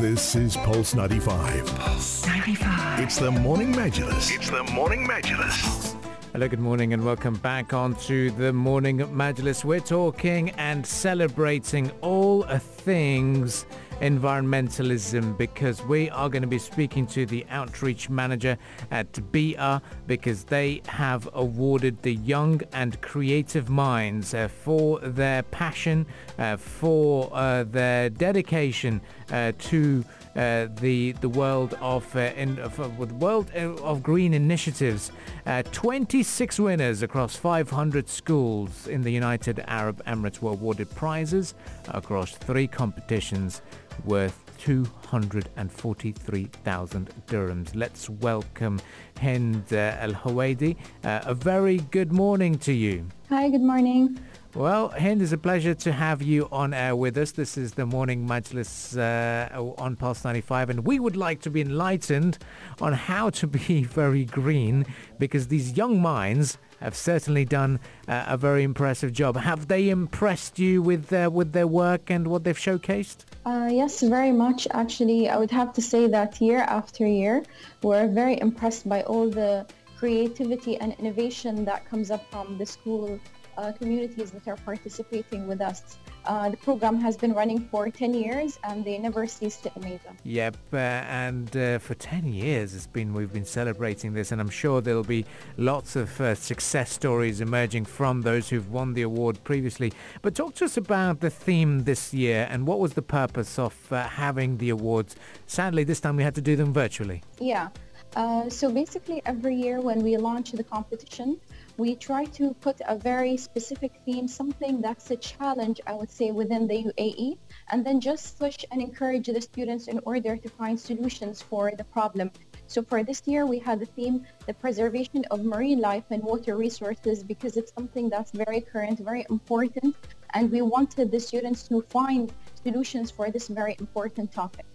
This is Pulse 95. Pulse 95. It's the Morning Majlis. It's the Morning Majlis. Hello, good morning, and welcome back onto the Morning Majlis. We're talking and celebrating all things environmentalism because we are going to be speaking to the outreach manager at Bee'ah because they have awarded the young and creative minds uh, for their passion, uh, for uh, their dedication uh, to uh, the the world of uh, in, with world of green initiatives. 26 winners across 500 schools in the United Arab Emirates were awarded prizes across three competitions worth 243,000 dirhams. Let's welcome Hind uh, Al Huwaidi. Uh, a very good morning to you. Hi, good morning. Well, Hind, it's a pleasure to have you on air with us. This is the morning Majlis uh, on Pulse 95, and we would like to be enlightened on how to be very green because these young minds have certainly done uh, a very impressive job. Have they impressed you with uh, with their work and what they've showcased? Uh, yes, very much. Actually, I would have to say that year after year, we're very impressed by all the creativity and innovation that comes up from the school uh, communities that are participating with us. Uh, the program has been running for 10 years and they never cease to amaze us. Yep, uh, and uh, for 10 years it's been we've been celebrating this and I'm sure there'll be lots of uh, success stories emerging from those who've won the award previously. But talk to us about the theme this year and what was the purpose of uh, having the awards. Sadly, this time we had to do them virtually. Yeah. Uh, so basically every year when we launch the competition, we try to put a very specific theme, something that's a challenge, I would say, within the UAE, and then just push and encourage the students in order to find solutions for the problem. So for this year, we had the theme, the preservation of marine life and water resources, because it's something that's very current, very important, and we wanted the students to find solutions for this very important topic.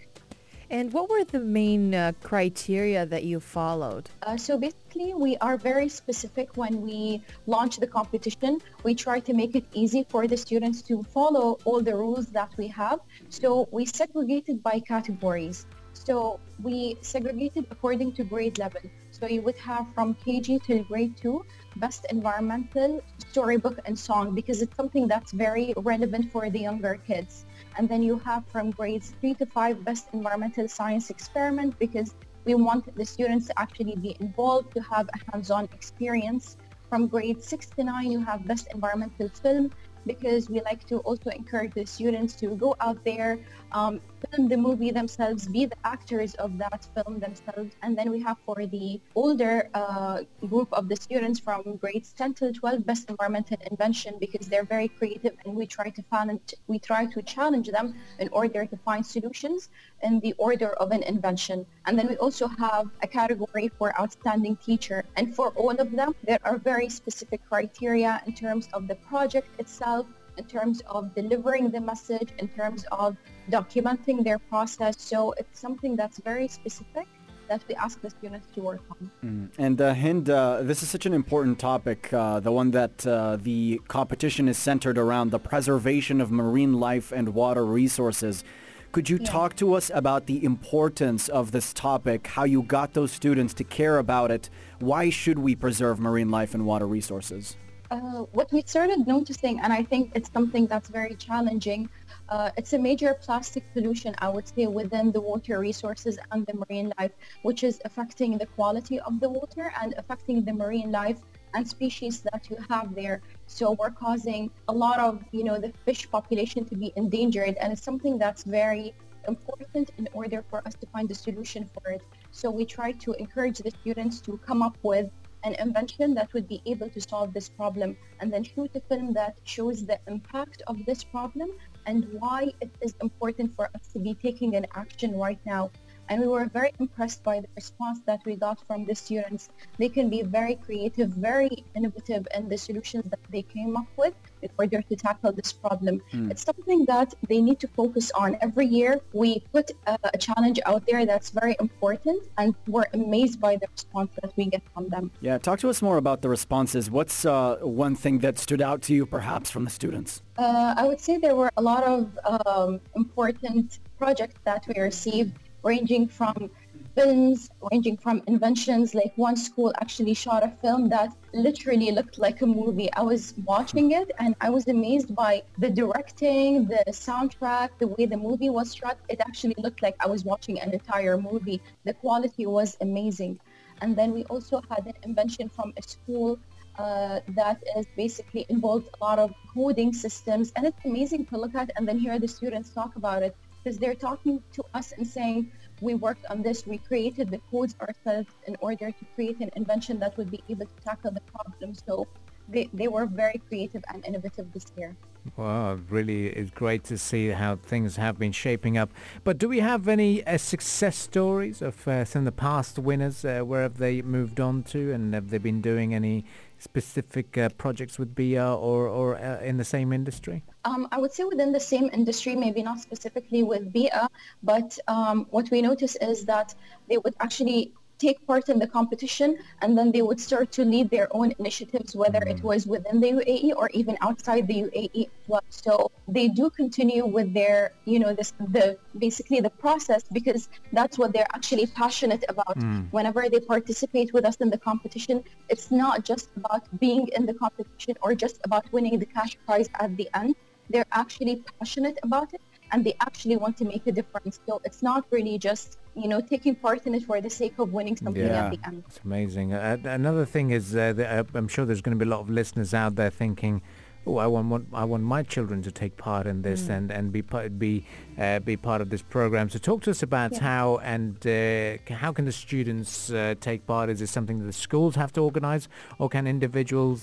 And what were the main uh, criteria that you followed? Uh, so basically, we are very specific when we launch the competition. We try to make it easy for the students to follow all the rules that we have. So we segregated by categories. So we segregated according to grade level. So you would have from KG to grade 2, best environmental, storybook, and song because it's something that's very relevant for the younger kids. And then you have from grades three to five best environmental science experiment because we want the students to actually be involved to have a hands-on experience. From grade six to nine, you have best environmental film because we like to also encourage the students to go out there, um, film the movie themselves, be the actors of that film themselves. And then we have for the older uh, group of the students from grades 10 to 12, best environmental invention because they're very creative and we try to find, we try to challenge them in order to find solutions in the order of an invention. And then we also have a category for outstanding teacher. And for all of them, there are very specific criteria in terms of the project itself, in terms of delivering the message, in terms of documenting their process. So it's something that's very specific that we ask the students to work on. Mm. And uh, Hind, uh, this is such an important topic, uh, the one that uh, the competition is centered around, the preservation of marine life and water resources. Could you yeah. talk to us about the importance of this topic, how you got those students to care about it? Why should we preserve marine life and water resources? Uh, what we started noticing, and I think it's something that's very challenging, uh, it's a major plastic pollution, I would say, within the water resources and the marine life, which is affecting the quality of the water and affecting the marine life and species that you have there. So we're causing a lot of, you know, the fish population to be endangered and it's something that's very important in order for us to find a solution for it. So we try to encourage the students to come up with an invention that would be able to solve this problem. And then shoot a film that shows the impact of this problem and why it is important for us to be taking an action right now. And we were very impressed by the response that we got from the students. They can be very creative, very innovative in the solutions that they came up with in order to tackle this problem. Mm. It's something that they need to focus on. Every year, we put a, a, challenge out there that's very important, and we're amazed by the response that we get from them. Yeah, talk to us more about the responses. What's uh, one thing that stood out to you, perhaps, from the students? Uh, I would say there were a lot of um, important projects that we received, ranging from films, ranging from inventions. Like one school actually shot a film that literally looked like a movie. I was watching it and I was amazed by the directing, the soundtrack, the way the movie was shot. It actually looked like I was watching an entire movie. The quality was amazing. And then we also had an invention from a school uh, that is basically involved a lot of coding systems and it's amazing to look at and then hear the students talk about it because they're talking to us and saying we worked on this we created the codes ourselves in order to create an invention that would be able to tackle the problem so they, they were very creative and innovative this year Wow, really it's great to see how things have been shaping up. But do we have any uh, success stories of uh, some of the past winners? Uh, where have they moved on to and have they been doing any specific uh, projects with Bee'ah or, or uh, in the same industry? Um, I would say within the same industry, maybe not specifically with Bee'ah, but um, what we notice is that they would actually take part in the competition and then they would start to lead their own initiatives whether it was within the UAE or even outside the UAE so they do continue with their you know this the basically the process because that's what they're actually passionate about. Mm. whenever they participate with us in the competition it's not just about being in the competition or just about winning the cash prize at the end. They're actually passionate about it and they actually want to make a difference so it's not really just you know taking part in it for the sake of winning something Yeah. at the end It's amazing. Uh, another thing is uh, uh, I'm sure there's going to be a lot of listeners out there thinking, oh, I want, want I want my children to take part in this and and be part be uh, be part of this program. So talk to us about Yeah. how and uh, how can the students uh, take part? Is this something that the schools have to organise, or can individuals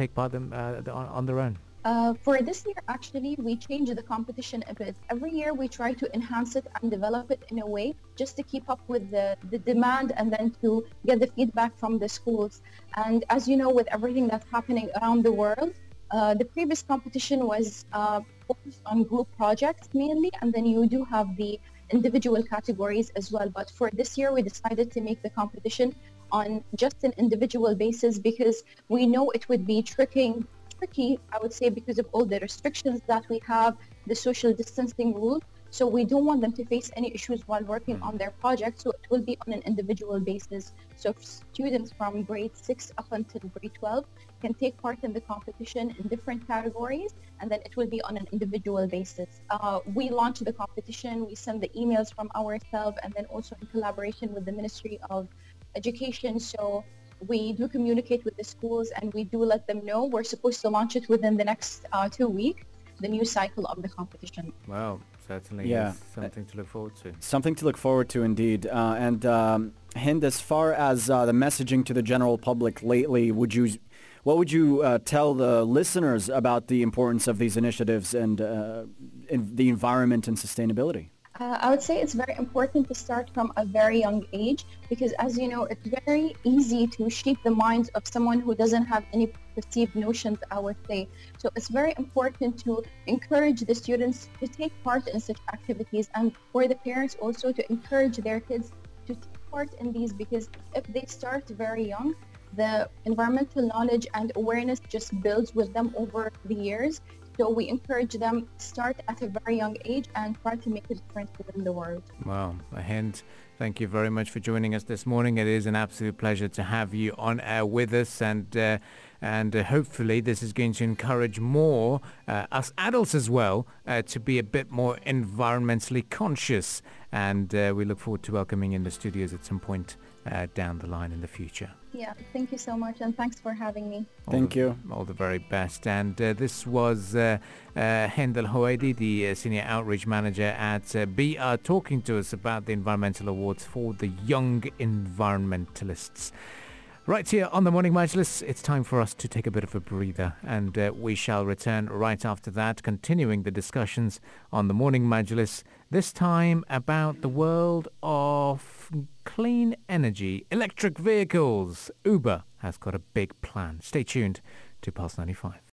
take part them uh, on, on their own? Uh, for this year, actually, we changed the competition a bit. Every year, we try to enhance it and develop it in a way just to keep up with the, the demand and then to get the feedback from the schools. And as you know, with everything that's happening around the world, uh, the previous competition was uh, focused on group projects mainly, and then you do have the individual categories as well. But for this year, we decided to make the competition on just an individual basis because we know it would be tricking tricky, I would say, because of all the restrictions that we have, the social distancing rules. So we don't want them to face any issues while working on their project. So it will be on an individual basis. So students from grade 6 up until grade 12 can take part in the competition in different categories, and then it will be on an individual basis. Uh, we launch the competition, we send the emails from ourselves, and then also in collaboration with the Ministry of Education. So we do communicate with the schools and we do let them know we're supposed to launch it within the next uh, two weeks, the new cycle of the competition. Well, certainly Yeah. is something to look forward to. Something to look forward to indeed. Uh, and um, Hind, as far as uh, the messaging to the general public lately, would you, what would you uh, tell the listeners about the importance of these initiatives and uh, in the environment and sustainability? Uh, I would say it's very important to start from a very young age because as you know, it's very easy to shape the minds of someone who doesn't have any perceived notions, I would say. So it's very important to encourage the students to take part in such activities and for the parents also to encourage their kids to take part in these because if they start very young, the environmental knowledge and awareness just builds with them over the years. So we encourage them to start at a very young age and try to make a difference within the world. Wow, Hind, thank you very much for joining us this morning. It is an absolute pleasure to have you on air with us and uh, and uh, hopefully this is going to encourage more uh, us adults as well uh, to be a bit more environmentally conscious and uh, we look forward to welcoming in the studios at some point uh, down the line in the future. Yeah, thank you so much and thanks for having me. All Thank the- you. All the very best. And uh, this was uh, uh, Hind Al Huwaidi, the uh, Senior Outreach Manager at uh, Bee'ah, talking to us about the Environmental Awards for the Young Environmentalists. Right here on the Morning Majlis, it's time for us to take a bit of a breather and uh, we shall return right after that, continuing the discussions on the Morning Majlis, this time about the world of clean energy, electric vehicles. Uber has got a big plan. Stay tuned to Pulse 95.